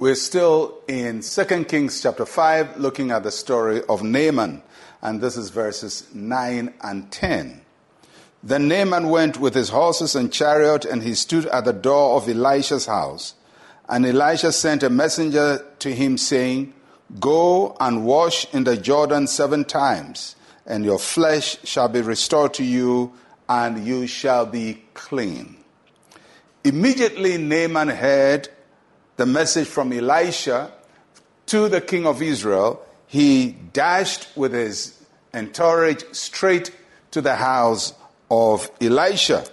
We're still in 2 Kings chapter 5, looking at the story of Naaman, and this is verses 9 and 10. Then Naaman went with his horses and chariot, and he stood at the door of Elisha's house. And Elisha sent a messenger to him, saying, Go and wash in the Jordan seven times, and your flesh shall be restored to you, and you shall be clean. Immediately Naaman heard the message from Elisha to the king of Israel. He dashed with his entourage straight to the house of Elisha.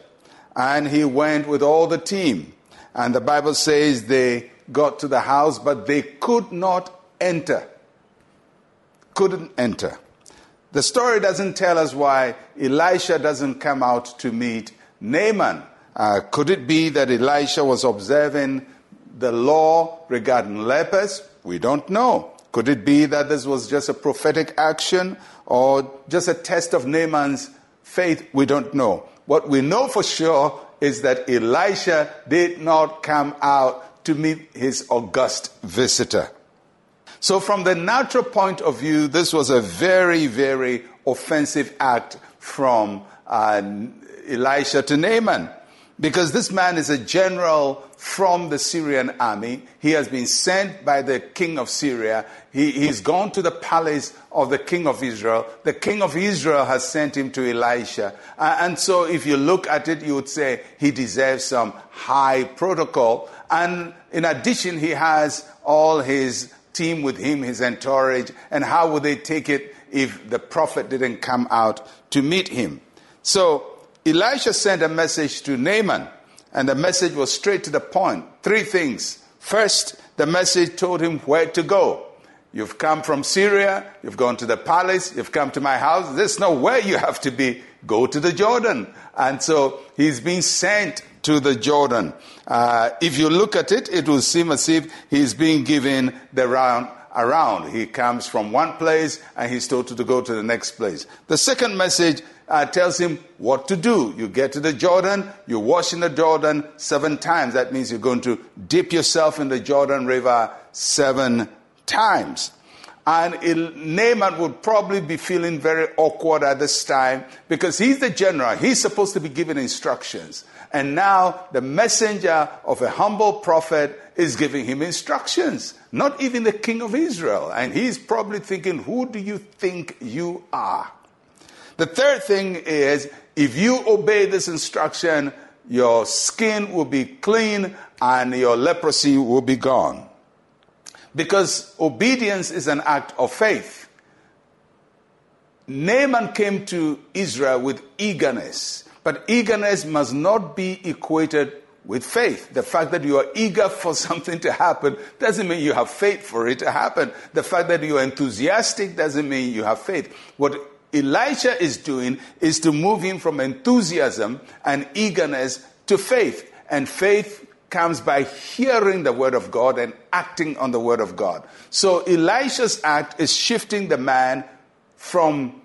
And he went with all the team. And the Bible says they got to the house, but they could not enter. Couldn't enter. The story doesn't tell us why Elisha doesn't come out to meet Naaman. Uh, could it be that Elisha was observing the law regarding lepers? We don't know. Could it be that this was just a prophetic action or just a test of Naaman's faith? We don't know. What we know for sure is that Elisha did not come out to meet his august visitor. So, from the natural point of view, this was a very, very offensive act from uh, Elisha to Naaman. Because this man is a general from the Syrian army. He has been sent by the king of Syria. He, he's gone to the palace of the king of Israel. The king of Israel has sent him to Elisha. Uh, and so, if you look at it, you would say he deserves some high protocol. And in addition, he has all his team with him, his entourage. And how would they take it if the prophet didn't come out to meet him? So, Elisha sent a message to Naaman, and the message was straight to the point. Three things. First, the message told him where to go. You've come from Syria, you've gone to the palace, you've come to my house. There's no where you have to be. Go to the Jordan. And so he's being sent to the Jordan. Uh, if you look at it, it will seem as if he's being given the round around. He comes from one place and he's told to go to the next place. The second message uh, tells him what to do. You get to the Jordan, you wash in the Jordan seven times. That means you're going to dip yourself in the Jordan River seven times. And Naaman would probably be feeling very awkward at this time because he's the general. He's supposed to be giving instructions. And now the messenger of a humble prophet is giving him instructions, not even the king of Israel. And he's probably thinking, Who do you think you are? The third thing is if you obey this instruction, your skin will be clean and your leprosy will be gone. Because obedience is an act of faith. Naaman came to Israel with eagerness, but eagerness must not be equated with faith. The fact that you are eager for something to happen doesn't mean you have faith for it to happen. The fact that you are enthusiastic doesn't mean you have faith. What Elisha is doing is to move him from enthusiasm and eagerness to faith. And faith comes by hearing the word of God and acting on the word of God. So Elisha's act is shifting the man from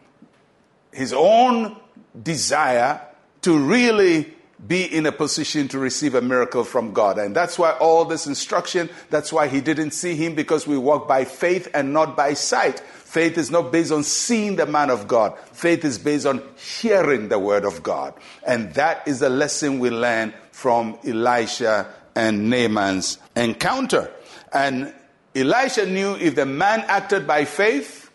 his own desire to really be in a position to receive a miracle from God. And that's why all this instruction, that's why he didn't see him because we walk by faith and not by sight. Faith is not based on seeing the man of God. Faith is based on hearing the word of God. And that is the lesson we learn from Elisha and Naaman's encounter. And Elisha knew if the man acted by faith,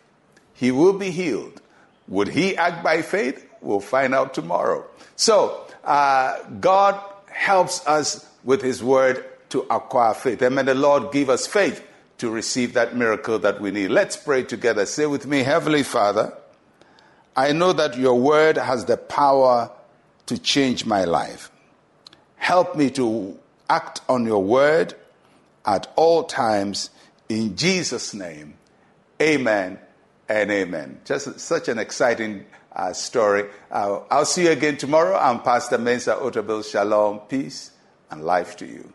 he will be healed. Would he act by faith? We'll find out tomorrow. So, uh, God helps us with His word to acquire faith. And may the Lord give us faith to receive that miracle that we need. Let's pray together. Say with me, Heavenly Father, I know that your word has the power to change my life. Help me to act on your word at all times. In Jesus' name, amen and amen. Just such an exciting uh, story. Uh, I'll see you again tomorrow. I'm Pastor Mensa Otabil. Shalom, peace, and life to you.